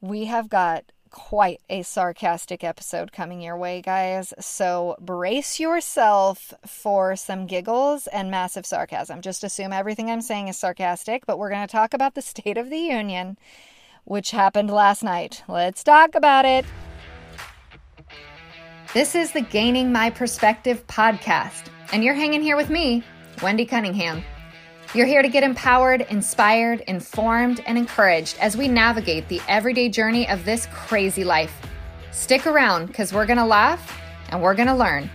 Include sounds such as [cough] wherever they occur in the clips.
we have got quite a sarcastic episode coming your way, guys. So brace yourself for some giggles and massive sarcasm. Just assume everything I'm saying is sarcastic, but we're going to talk about the State of the Union, which happened last night. Let's talk about it. This is the Gaining My Perspective podcast, and you're hanging here with me, Wendy Cunningham. You're here to get empowered, inspired, informed, and encouraged as we navigate the everyday journey of this crazy life. Stick around because we're going to laugh and we're going to learn.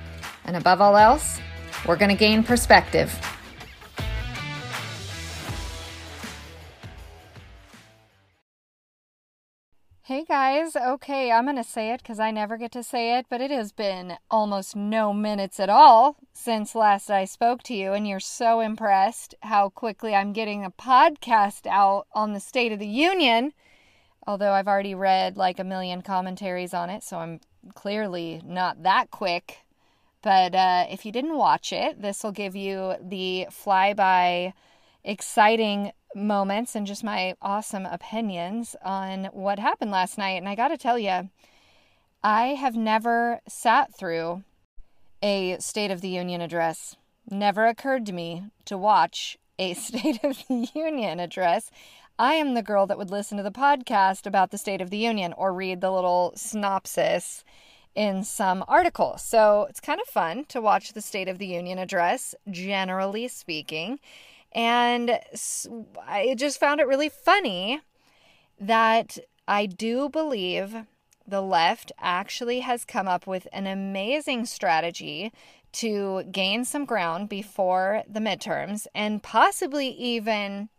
And above all else, we're going to gain perspective. Hey guys, okay, I'm gonna say it because I never get to say it, but it has been almost no minutes at all since last I spoke to you, and you're so impressed how quickly I'm getting a podcast out on the State of the Union. Although I've already read like a million commentaries on it, so I'm clearly not that quick. But uh, if you didn't watch it, this will give you the flyby exciting moments and just my awesome opinions on what happened last night. And I got to tell you, I have never sat through a State of the Union address. Never occurred to me to watch a [laughs] State of the Union address. I am the girl that would listen to the podcast about the State of the Union or read the little synopsis in some article. So it's kind of fun to watch the State of the Union address, generally speaking. And I just found it really funny that I do believe the left actually has come up with an amazing strategy to gain some ground before the midterms and possibly even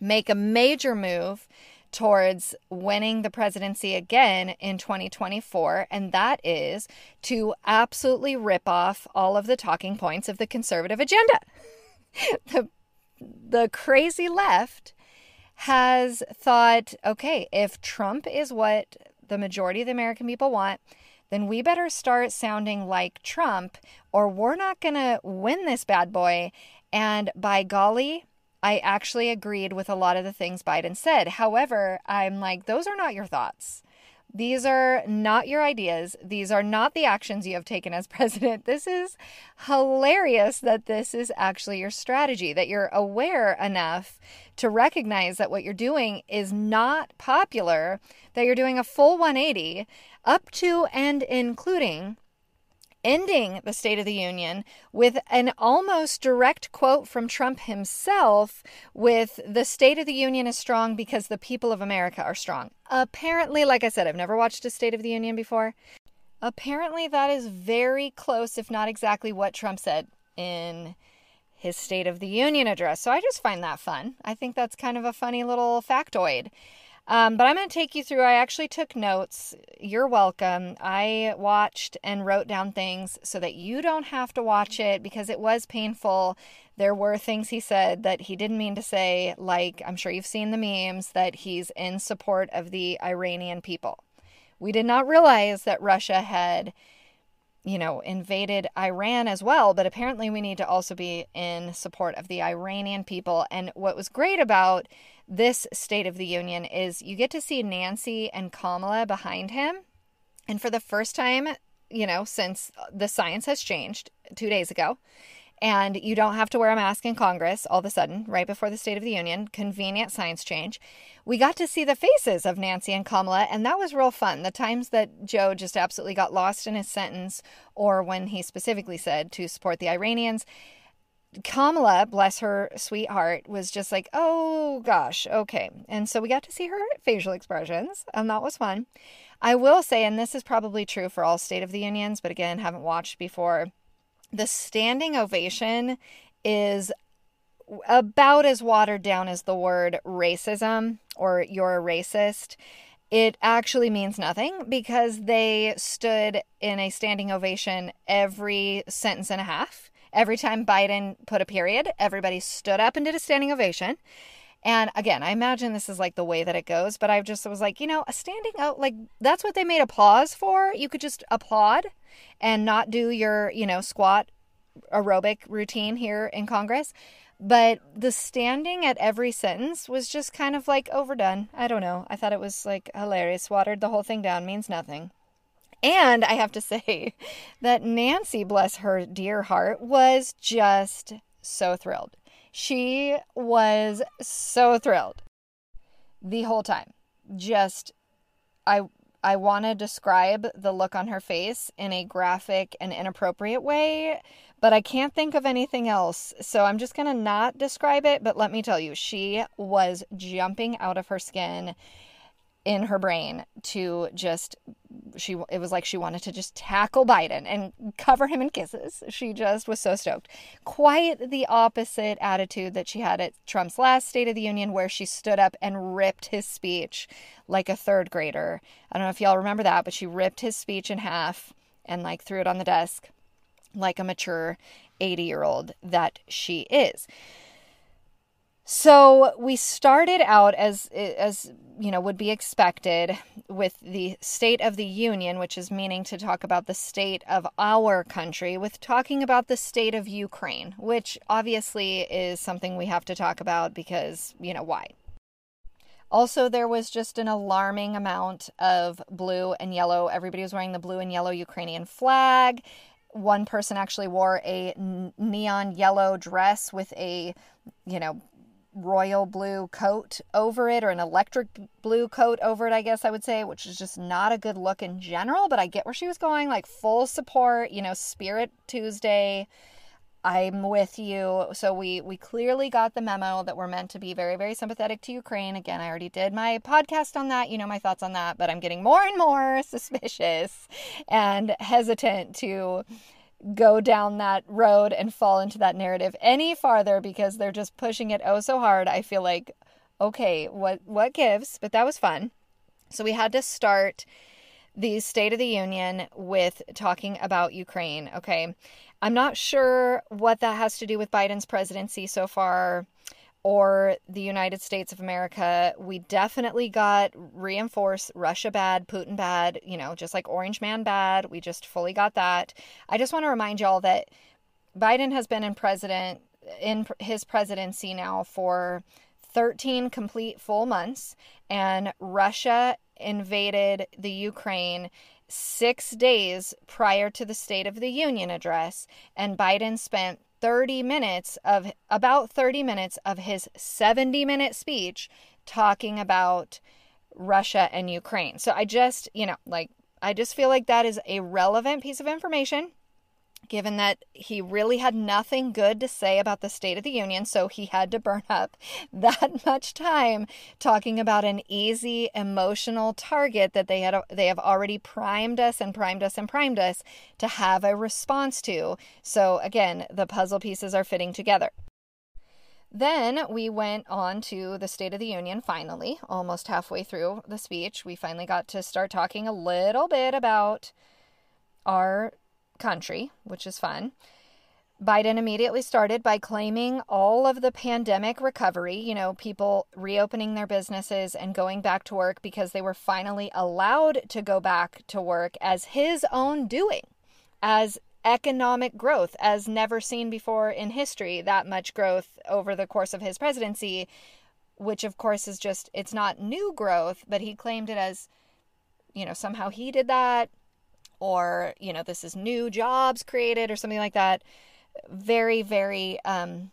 make a major move towards winning the presidency again in 2024, and that is to absolutely rip off all of the talking points of the conservative agenda. [laughs] the the crazy left has thought okay, if Trump is what the majority of the American people want, then we better start sounding like Trump or we're not going to win this bad boy. And by golly, I actually agreed with a lot of the things Biden said. However, I'm like, those are not your thoughts. These are not your ideas. These are not the actions you have taken as [laughs] president. This is hilarious that this is actually your strategy, that you're aware enough to recognize that what you're doing is not popular, that you're doing a full 180 up to and including ending the State of the Union with an almost direct quote from Trump himself with the State of the Union is strong because the people of America are strong. Apparently, like I said, I've never watched a State of the Union before. Apparently, that is very close, if not exactly what Trump said in his State of the Union address. So I just find that fun. I think that's kind of a funny little factoid. Um, but I'm going to take you through. I actually took notes. You're welcome. I watched and wrote down things so that you don't have to watch it because it was painful. There were things he said that he didn't mean to say, like I'm sure you've seen the memes that he's in support of the Iranian people. We did not realize that Russia had, you know, invaded Iran as well, but apparently we need to also be in support of the Iranian people. And what was great about this State of the Union is you get to see Nancy and Kamala behind him. And for the first time, you know, since the science has changed two days ago, and you don't have to wear a mask in Congress all of a sudden, right before the State of the Union, convenient science change. We got to see the faces of Nancy and Kamala, and that was real fun. The times that Joe just absolutely got lost in his sentence, or when he specifically said to support the Iranians, Kamala, bless her sweetheart, was just like, oh gosh, okay. And so we got to see her facial expressions, and that was fun. I will say, and this is probably true for all State of the Unions, but again, haven't watched before, the standing ovation is about as watered down as the word racism or you're a racist. It actually means nothing because they stood in a standing ovation every sentence and a half Every time Biden put a period, everybody stood up and did a standing ovation. And again, I imagine this is like the way that it goes, but I just was like, you know, a standing out, like that's what they made applause for. You could just applaud and not do your, you know, squat aerobic routine here in Congress. But the standing at every sentence was just kind of like overdone. I don't know. I thought it was like hilarious. Watered the whole thing down means nothing. And I have to [laughs] say that Nancy, bless her dear heart, was just so thrilled. She was so thrilled the whole time. Just, I. I want to describe the look on her face in a graphic and inappropriate way, but I can't think of anything else. So I'm just going to not describe it, but let me tell you, she was jumping out of her skin in her brain to just she it was like she wanted to just tackle Biden and cover him in kisses. She just was so stoked. Quite the opposite attitude that she had at Trump's last State of the Union where she stood up and ripped his speech like a third grader. I don't know if y'all remember that, but she ripped his speech in half and like threw it on the desk like a mature 80-year-old that she is. So we started out as as you know would be expected with the state of the union, which is meaning to talk about the state of our country, with talking about the state of Ukraine, which obviously is something we have to talk about because, you know, why? Also, there was just an alarming amount of blue and yellow. Everybody was wearing the blue and yellow Ukrainian flag. One person actually wore a neon yellow dress with a, you know, royal blue coat over it or an electric blue coat over it, I guess I would say, which is just not a good look in general, but I get where she was going. Like full support, you know, Spirit Tuesday. I'm with you. So we we clearly got the memo that we're meant to be very very sympathetic to Ukraine. Again, I already did my podcast on that. You know my thoughts on that, but I'm getting more and more [laughs] suspicious and hesitant to go down that road and fall into that narrative any farther because they're just pushing it oh so hard. I feel like okay, what what gives? But that was fun. So we had to start the State of the Union with talking about Ukraine, okay? I'm not sure what that has to do with Biden's presidency so far or the United States of America, we definitely got reinforced Russia bad, Putin bad, you know, just like Orange Man bad. We just fully got that. I just want to remind y'all that Biden has been in president in his presidency now for 13 complete full months and Russia invaded the Ukraine 6 days prior to the State of the Union address and Biden spent 30 minutes of about 30 minutes of his 70 minute speech talking about Russia and Ukraine. So I just, you know, like I just feel like that is a relevant piece of information given that he really had nothing good to say about the State of the Union, so he had to burn up [laughs] that much time talking about an easy emotional target that they had they have already primed us and primed us and primed us to have a response to. So again, the puzzle pieces are fitting together. Then we went on to the State of the Union finally, almost halfway through the speech. We finally got to start talking a little bit about our country, which is fun. Biden immediately started by claiming all of the pandemic recovery, you know, people reopening their businesses and going back to work because they were finally allowed to go back to work as his own doing, as economic growth as never seen before in history, that much growth over the course of his presidency, which of course is just, it's not new growth, but he claimed it as, you know, somehow he did that or you know this is new jobs created or something like that very very um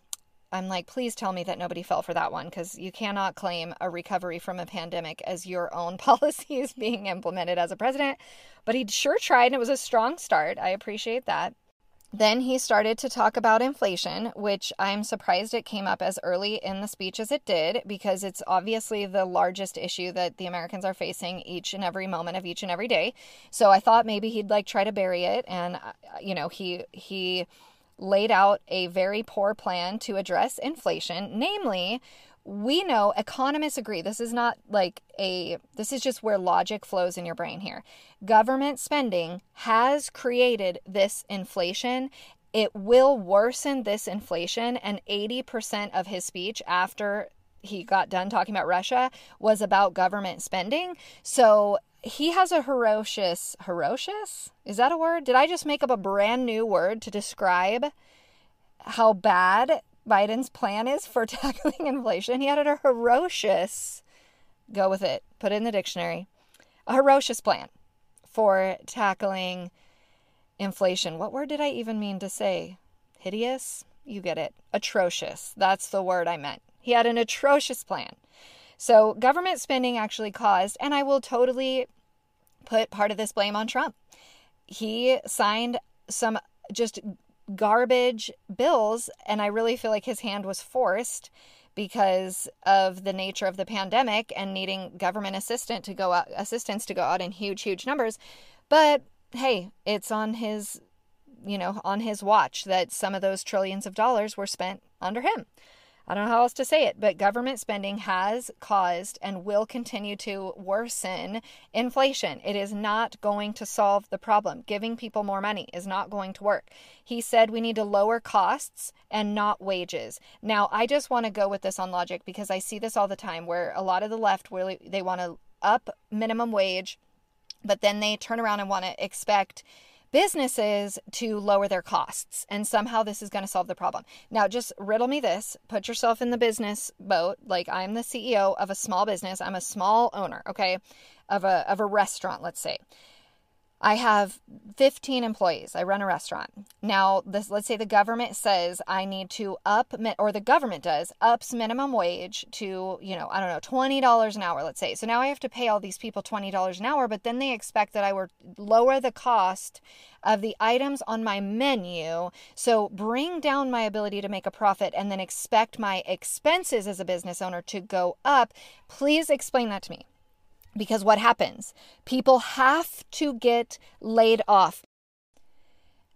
i'm like please tell me that nobody fell for that one because you cannot claim a recovery from a pandemic as your own [laughs] policies being implemented as a president. But he sure tried and it was a strong start. I appreciate that then he started to talk about inflation, which I'm surprised it came up as early in the speech as it did, because it's obviously the largest issue that the Americans are facing each and every moment of each and every day. So I thought maybe he'd like try to bury it, and uh, you know he he laid out a very poor plan to address inflation, namely we know economists agree this is not like a this is just where logic flows in your brain here. Government spending has created this inflation. It will worsen this inflation and 80% of his speech after he got done talking about Russia was about government spending. So he has a ferocious ferocious is that a word? Did i just make up a brand new word to describe how bad Biden's plan is for [laughs] tackling inflation. He had a ferocious, go with it, put it in the dictionary, a ferocious plan for tackling inflation. What word did I even mean to say? Hideous? You get it. Atrocious. That's the word I meant. He had an atrocious plan. So, government spending actually caused, and I will totally put part of this blame on Trump. He signed some just garbage bills, and I really feel like his hand was forced because of the nature of the pandemic and needing government assistant to go out, assistance to go out in huge, huge numbers. But hey, it's on his, you know, on his watch that some of those trillions of dollars were spent under him. I don't know how else to say it, but government spending has caused and will continue to worsen inflation. It is not going to solve the problem. Giving people more money is not going to work. He said we need to lower costs and not wages. Now, I just want to go with this on logic because I see this all the time where a lot of the left really they want to up minimum wage, but then they turn around and want to expect businesses to lower their costs. And somehow this is going to solve the problem. Now, just riddle me this put yourself in the business boat. Like, I'm the CEO of a small business, I'm a small owner, okay, of a, of a restaurant, let's say. I have 15 employees. I run a restaurant. Now, this let's say the government says I need to up or the government does ups minimum wage to, you know, I don't know, $20 an hour, let's say. So now I have to pay all these people $20 an hour, but then they expect that I would lower the cost of the items on my menu. So bring down my ability to make a profit and then expect my expenses as a business owner to go up. Please explain that to me. Because what happens? People have to get laid off.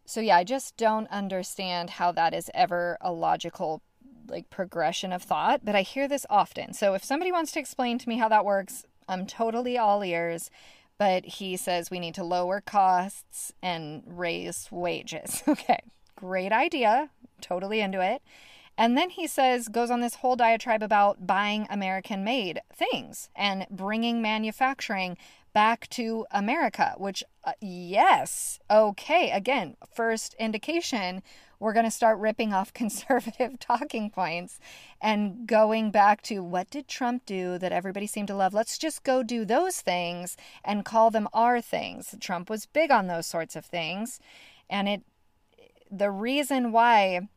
So, yeah, I just don't understand how that is ever a logical like progression of thought, but I hear this often. So, if somebody wants to explain to me how that works, I'm totally all ears. But he says we need to lower costs and raise wages. [laughs] Okay, great idea. Totally into it. And then he says, goes on this whole diatribe about buying American made things and bringing manufacturing back to America, which, uh, yes, okay. Again, first indication we're going to start ripping off [laughs] conservative talking points and going back to what did Trump do that everybody seemed to love? Let's just go do those things and call them our things. Trump was big on those sorts of things. And it, the reason why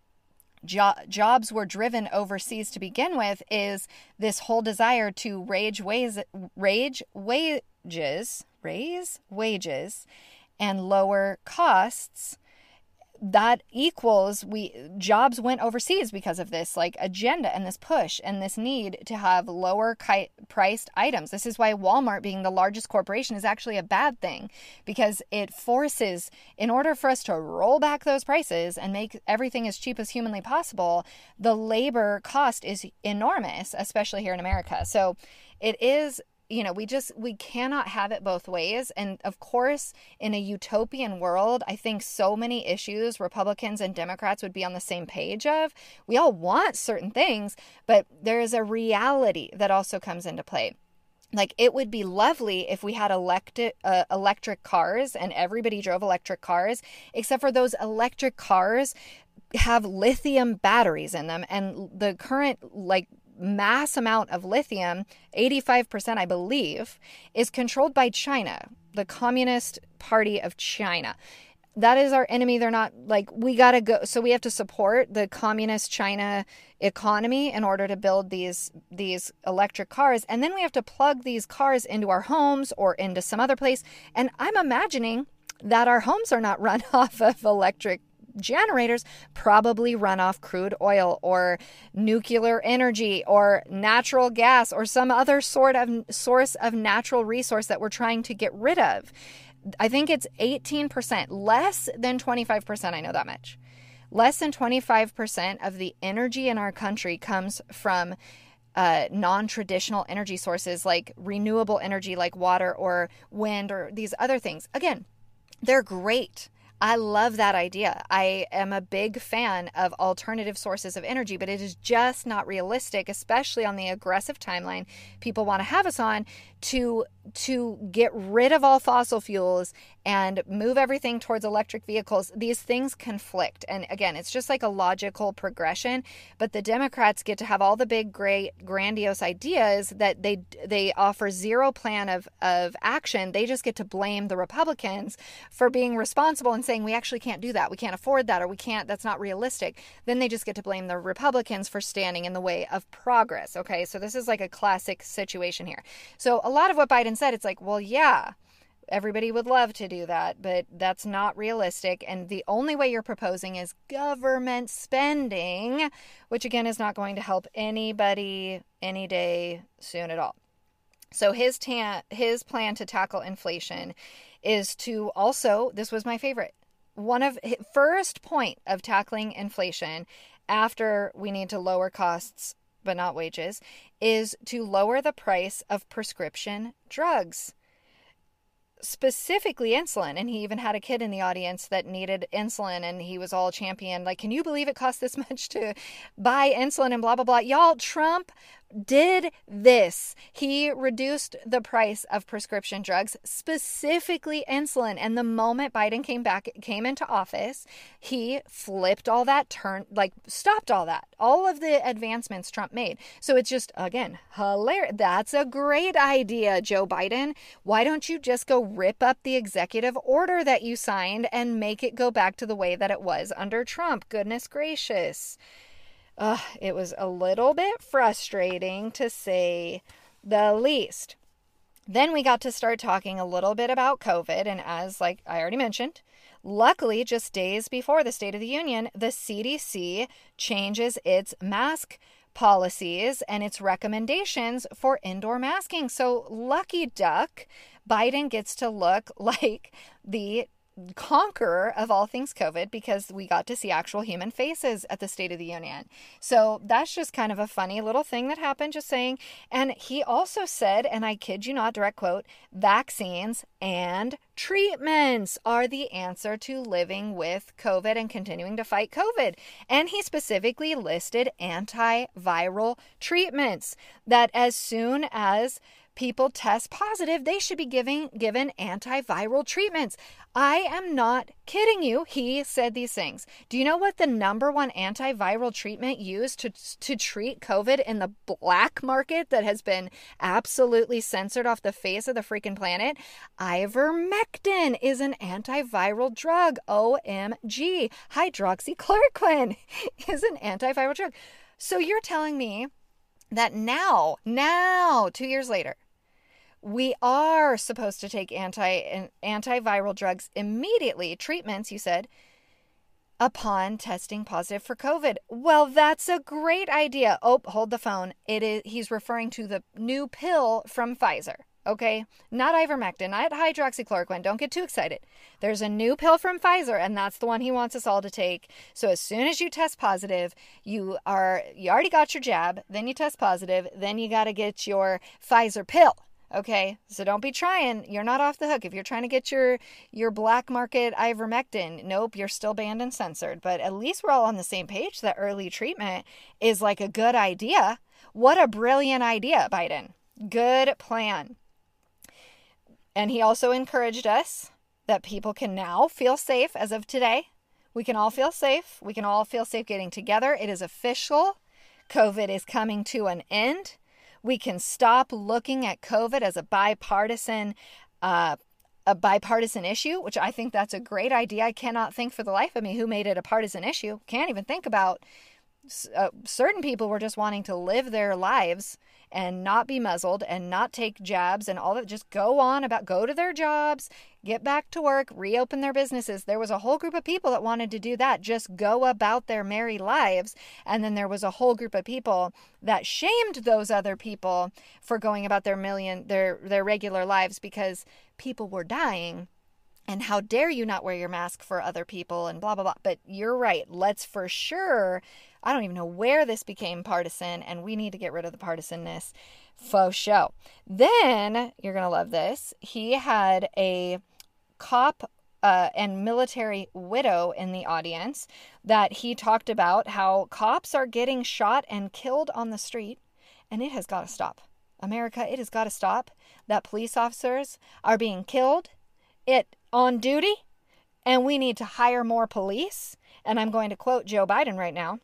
jo- jobs were driven overseas to begin with is this whole desire to raise ways rage wages raise wages and lower costs that equals we jobs went overseas because of this like agenda and this push and this need to have lower ki- priced items. This is why Walmart being the largest corporation is actually a bad thing because it forces in order for us to roll back those prices and make everything as cheap as humanly possible the labor cost is enormous especially here in America. So it is you know we just we cannot have it both ways. And of course in a utopian world i think so many issues republicans and democrats would be on the same page of. We all want certain things but there is a reality that also comes into play. Like it would be lovely if we had electric uh, electric cars and everybody drove electric cars except for those electric cars have lithium batteries in them. And the current like mass amount of lithium, 85%, I believe, is controlled by China, the Communist Party of China. That is our enemy. They're not like, we got to go. So we have to support the communist China economy in order to build these these electric cars and then we have to plug these cars into our homes or into some other place and i'm imagining that our homes are not [laughs] run off of electric generators probably run off crude oil or nuclear energy or natural gas or some other sort of source of natural resource that we're trying to get rid of. I think it's 18%, less than 25%. I know that much. Less than 25% of the energy in our country comes from uh, non traditional energy sources like renewable energy, like water or wind or these other things. Again, they're great. I love that idea. I am a big fan of alternative sources of energy, but it is just not realistic, especially on the aggressive timeline people want to have us on to to get rid of all fossil fuels and move everything towards electric vehicles these things conflict. And again it's just like a logical progression but the democrats get to have all the big great grandiose ideas that they they offer zero plan of of action. They just get to blame the republicans for being responsible and saying we actually can't do that. We can't afford that or we can't that's not realistic. Then they just get to blame the republicans for standing in the way of progress okay? So this is like a classic situation here. So a lot of what biden said it's like well yeah Everybody would love to do that, but that's not realistic. And the only way you're proposing is government spending, which again is not going to help anybody any day soon at all. So his ta- his plan to tackle inflation is to also this was my favorite. One of first point of tackling inflation after we need to lower costs but not wages is to lower the price of prescription drugs specifically insulin and he even had a kid in the audience that needed insulin and he was all champion like can you believe it cost this [laughs] much to buy insulin and blah blah blah? Y'all trump did this. He reduced the price of prescription drugs, specifically insulin. And the moment Biden came back, came into office, he flipped all that, turned, like, stopped all that, all of the advancements Trump made. So it's just, again, hilarious. That's a great idea, Joe Biden. Why don't you just go rip up the executive order that you signed and make it go back to the way that it was under Trump? Goodness gracious. Uh, it was a little bit frustrating to say the least. Then we got to start talking a little bit about COVID. And as like I already mentioned, luckily, just days before the State of the Union, the CDC changes its mask policies and its recommendations for indoor masking. So, lucky duck, Biden gets to look [laughs] like the conqueror of all things COVID because we got to see actual human faces at the State of the Union. So that's just kind of a funny little thing that happened, just saying. And he also said, and I kid you not, direct quote, vaccines and treatments are the answer to living with COVID and continuing to fight COVID. And he specifically listed antiviral treatments that as soon as people test positive, they should be giving given antiviral treatments. I am not kidding you. He said these things. Do you know what the number one antiviral treatment used to to treat COVID in the black market that has been absolutely censored off the face of the freaking planet? Ivermectin is an antiviral drug. OMG. Hydroxychloroquine [laughs] is an antiviral drug. So you're telling me that now, now, 2 years later, we are supposed to take anti antiviral drugs immediately, treatments, you said, upon testing positive for COVID. Well, that's a great idea. Oh, hold the phone. It is he's referring to the new pill from Pfizer. Okay, not ivermectin, not hydroxychloroquine. Don't get too excited. There's a new pill from Pfizer, and that's the one he wants us all to take. So as soon as you test positive, you are you already got your jab. Then you test positive. Then you got to get your Pfizer pill. Okay, so don't be trying. You're not off the hook. If you're trying to get your your black market ivermectin, nope, you're still banned and censored. But at least we're all on the same page that early treatment is like a good idea. What a brilliant idea, Biden. Good plan. And he also encouraged us that people can now feel safe as of today. We can all feel safe. We can all feel safe getting together. It is official. COVID is coming to an end. We can stop looking at COVID as a bipartisan uh, a bipartisan issue, which I think that's a great idea. I cannot think for the life of me who made it a partisan issue. Can't even think about uh, certain people were just wanting to live their lives and not be muzzled and not take jabs and all that. Just go on about, go to their jobs, get back to work, reopen their businesses. There was a whole group of people that wanted to do that, just go about their merry lives. And then there was a whole group of people that shamed those other people for going about their million, their, their regular lives because people were dying and how dare you not wear your mask for other people and blah blah blah but you're right let's for sure I don't even know where this became partisan, and we need to get rid of the partisanness. Faux show. Then, you're to love this. He had a COP uh, and military widow in the audience that he talked about how cops are getting shot and killed on the street, and it has got to stop. America, it has got to stop that police officers are being killed it on duty and we need to hire more police. And I'm going to quote Joe Biden right now.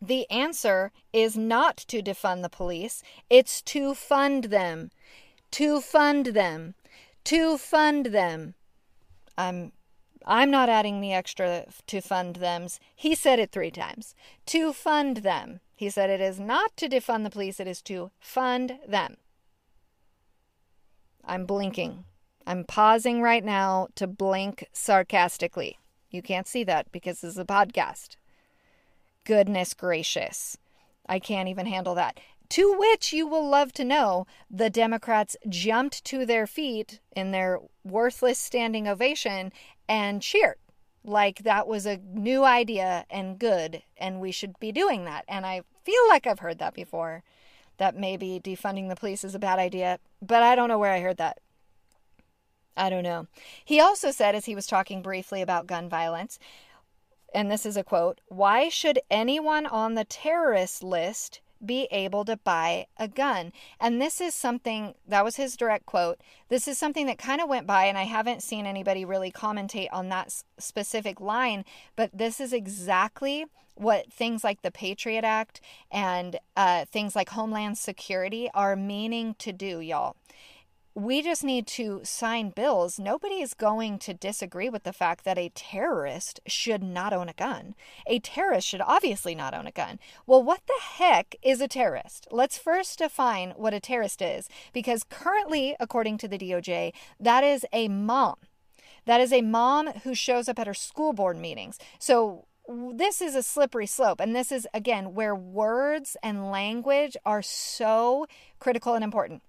The answer is not to defund the police, it's to fund them. To fund them. To fund them. I'm I'm not adding the extra to fund them's. He said it 3 times. To fund them. He said it is not to defund the police, it is to fund them. I'm blinking. I'm pausing right now to blink sarcastically. You can't see that because this is a podcast. Goodness gracious. I can't even handle that. To which you will love to know the Democrats jumped to their feet in their worthless standing ovation and cheered like that was a new idea and good, and we should be doing that. And I feel like I've heard that before that maybe defunding the police is a bad idea, but I don't know where I heard that. I don't know. He also said, as he was talking briefly about gun violence, and this is a quote Why should anyone on the terrorist list be able to buy a gun? And this is something that was his direct quote. This is something that kind of went by, and I haven't seen anybody really commentate on that specific line, but this is exactly what things like the Patriot Act and uh, things like Homeland Security are meaning to do, y'all we just need to sign bills. Nobody is going to disagree with the fact that a terrorist should not own a gun. A terrorist should obviously not own a gun. Well, what the heck is a terrorist? Let's first define what a terrorist is, because currently, according to the DOJ, that is a mom. That is a mom who shows up at her school board meetings. So this is a slippery slope. And this is, again, where words and language are so critical and important.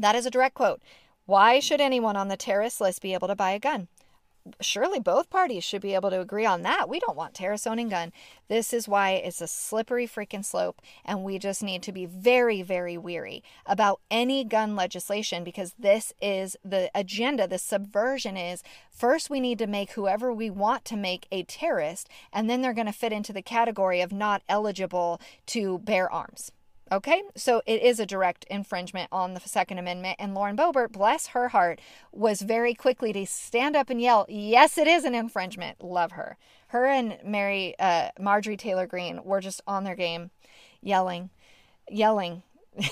That is a direct quote. Why should anyone on the terrorist list be able to buy a gun? Surely both parties should be able to agree on that. We don't want terrorists owning gun. This is why it's a slippery freaking slope, and we just need to be very, very weary about any gun legislation because this is the agenda. The subversion is first we need to make whoever we want to make a terrorist, and then they're going to fit into the category of not eligible to bear arms. Okay, so it is a direct infringement on the Second Amendment. And Lauren Boebert, bless her heart, was very quickly to stand up and yell, Yes, it is an infringement. Love her. Her and Mary, uh, Marjorie Taylor Greene were just on their game, yelling, yelling [laughs]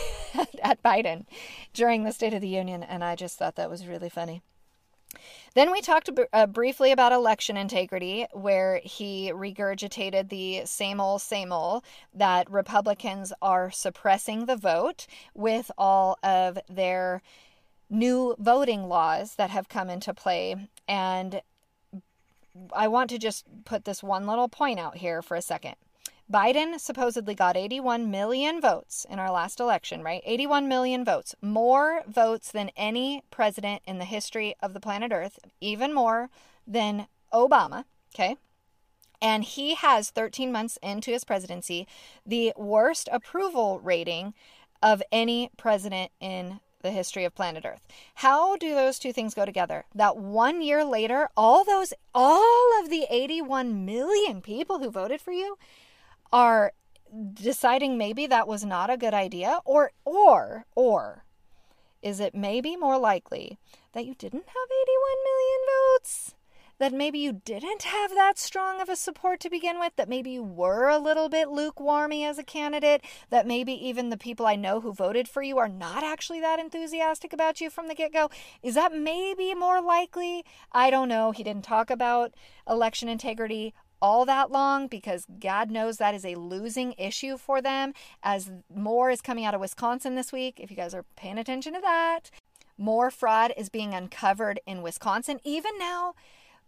at Biden during the State of the Union. And I just thought that was really funny. Then we talked uh, briefly about election integrity, where he regurgitated the same old, same old that Republicans are suppressing the vote with all of their new voting laws that have come into play. And I want to just put this one little point out here for a second. Biden supposedly got 81 million votes in our last election, right? 81 million votes. More votes than any president in the history of the planet Earth, even more than Obama, okay? And he has 13 months into his presidency the worst approval rating of any president in the history of planet Earth. How do those two things go together? That one year later, all those, all of the 81 million people who voted for you are deciding maybe that was not a good idea or or or is it maybe more likely that you didn't have 81 million votes that maybe you didn't have that strong of a support to begin with, that maybe you were a little bit lukewarmy as a candidate, that maybe even the people I know who voted for you are not actually that enthusiastic about you from the get go. Is that maybe more likely? I don't know. He didn't talk about election integrity all that long because God knows that is a losing issue for them. As more is coming out of Wisconsin this week, if you guys are paying attention to that, more fraud is being uncovered in Wisconsin. Even now,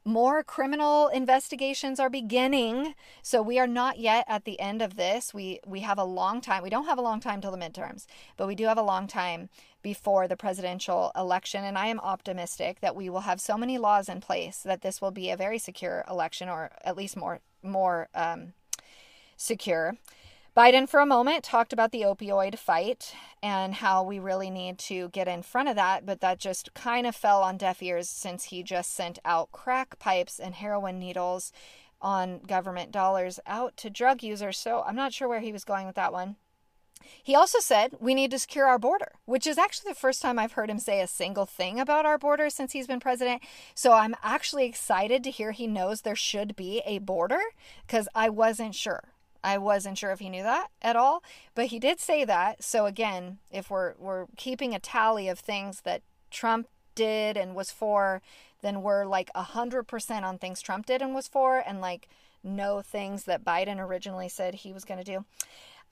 more criminal investigations are beginning so we are not yet at the end of this we we have a long time we don't have a long time till the midterms but we do have a long time before the presidential election and i am optimistic that we will have so many laws in place that this will be a very secure election or at least more more um, secure Biden, for a moment, talked about the opioid fight and how we really need to get in front of that, but that just kind of fell on deaf ears since he just sent out crack pipes and heroin needles on government dollars out to drug users. So I'm not sure where he was going with that one. He also said we need to secure our border, which is actually the first time I've heard him say a single thing about our border since he's been president. So I'm actually excited to hear he knows there should be a border because I wasn't sure. I wasn't sure if he knew that at all, but he did say that. So again, if we're we're keeping a tally of things that Trump did and was for, then we're like a hundred percent on things Trump did and was for, and like no things that Biden originally said he was going to do.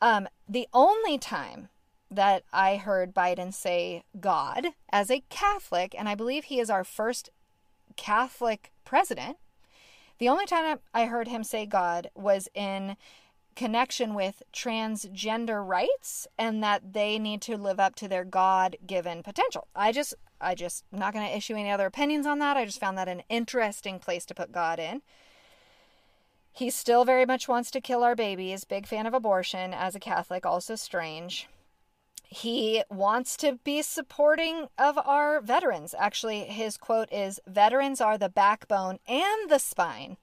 Um, the only time that I heard Biden say God as a Catholic, and I believe he is our first Catholic president, the only time I heard him say God was in connection with transgender rights and that they need to live up to their god-given potential. I just I just not going to issue any other opinions on that. I just found that an interesting place to put God in. He still very much wants to kill our babies. Big fan of abortion as a Catholic, also strange. He wants to be supporting of our veterans. Actually, his quote is Veterans are the backbone and the spine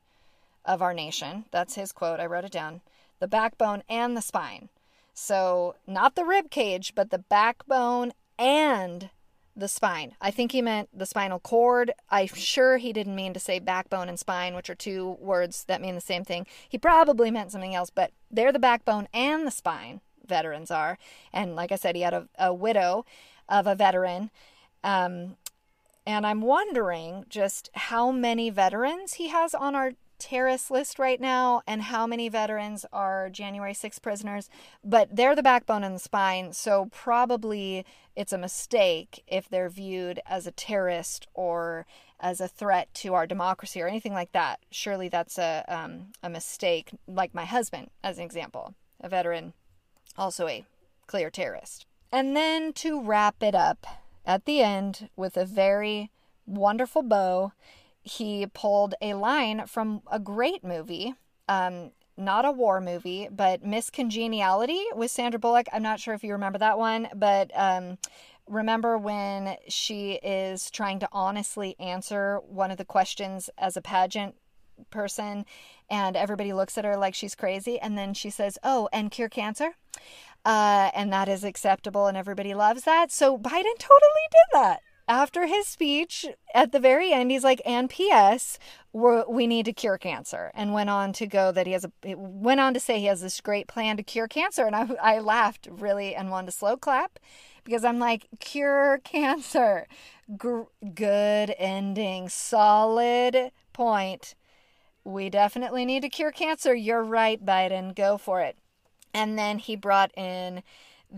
of our nation. That's his quote. I wrote it down the backbone and the spine. So, not the rib cage, but the backbone and the spine. I think he meant the spinal cord. I'm sure he didn't mean to say backbone and spine, which are two words that mean the same thing. He probably meant something else, but they're the backbone and the spine, veterans are. And like I said, he had a, a widow of a veteran. Um, and I'm wondering just how many veterans he has on our terrorist list right now and how many veterans are January 6 prisoners, but they're the backbone and the spine, so probably it's a mistake if they're viewed as a terrorist or as a threat to our democracy or anything like that. Surely that's a um, a mistake. Like my husband, as an example, a veteran, also a clear terrorist. And then to wrap it up at the end with a very wonderful bow he pulled a line from a great movie. Um, not a war movie, but Miss Congeniality with Sandra Bullock. I'm not sure if you remember that one, but um, remember when she is trying to honestly answer one of the questions as a pageant person and everybody looks at her like she's crazy and then she says oh and cure cancer uh, and that is acceptable and everybody loves that so biden totally did that after his speech at the very end, he's like, and P.S., we need to cure cancer. And went on to go that he has a, went on to say he has this great plan to cure cancer. And I, I laughed really and wanted to slow clap because I'm like, cure cancer. G- good ending. Solid point. We definitely need to cure cancer. You're right, Biden. Go for it. And then he brought in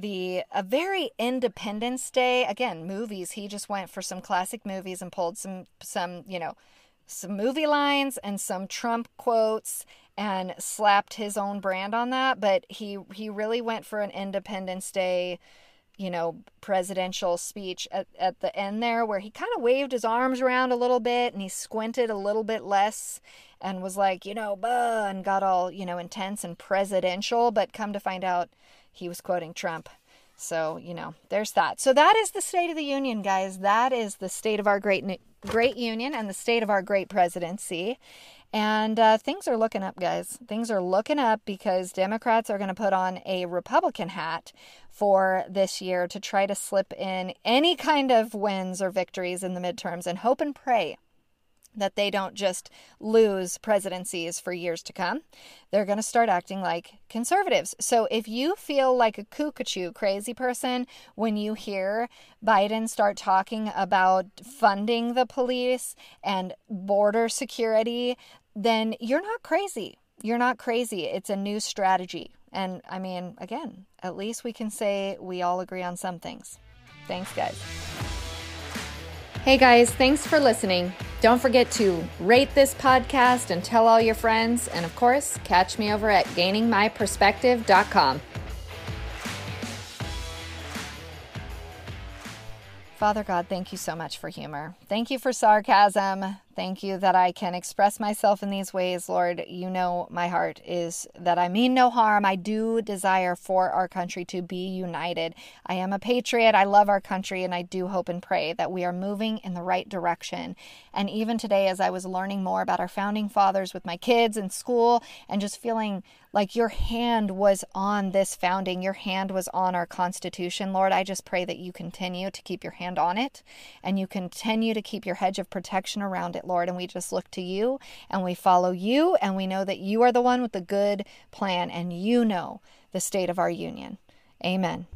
the a very Independence Day again movies. He just went for some classic movies and pulled some some you know some movie lines and some Trump quotes and slapped his own brand on that. But he he really went for an Independence Day you know, presidential speech at, at the end there where he kind of waved his arms around a little bit and he squinted a little bit less and was like, you know, and got all, you know, intense and presidential. But come to find out, he was quoting Trump. So, you know, there's that. So that is the state of the union, guys. That is the state of our great great union and the state of our great presidency. And uh, things are looking up, guys. Things are looking up because Democrats are going to put on a Republican hat for this year to try to slip in any kind of wins or victories in the midterms and hope and pray that they don't just lose presidencies for years to come. They're going to start acting like conservatives. So if you feel like a cuckoo crazy person when you hear Biden start talking about funding the police and border security, then you're not crazy. You're not crazy. It's a new strategy. And I mean, again, at least we can say we all agree on some things. Thanks, guys. Hey guys, thanks for listening. Don't forget to rate this podcast and tell all your friends. And of course, catch me over at gainingmyperspective.com. Father God, thank you so much for humor. Thank you for sarcasm. Thank you that I can express myself in these ways, Lord. You know my heart is that I mean no harm. I do desire for our country to be united. I am a patriot. I love our country, and I do hope and pray that we are moving in the right direction. And even today, as I was learning more about our founding fathers with my kids in school and just feeling like your hand was on this founding, your hand was on our Constitution, Lord. I just pray that you continue to keep your hand on it and you continue to keep your hedge of protection around it, Lord. And we just look to you and we follow you and we know that you are the one with the good plan and you know the state of our union. Amen.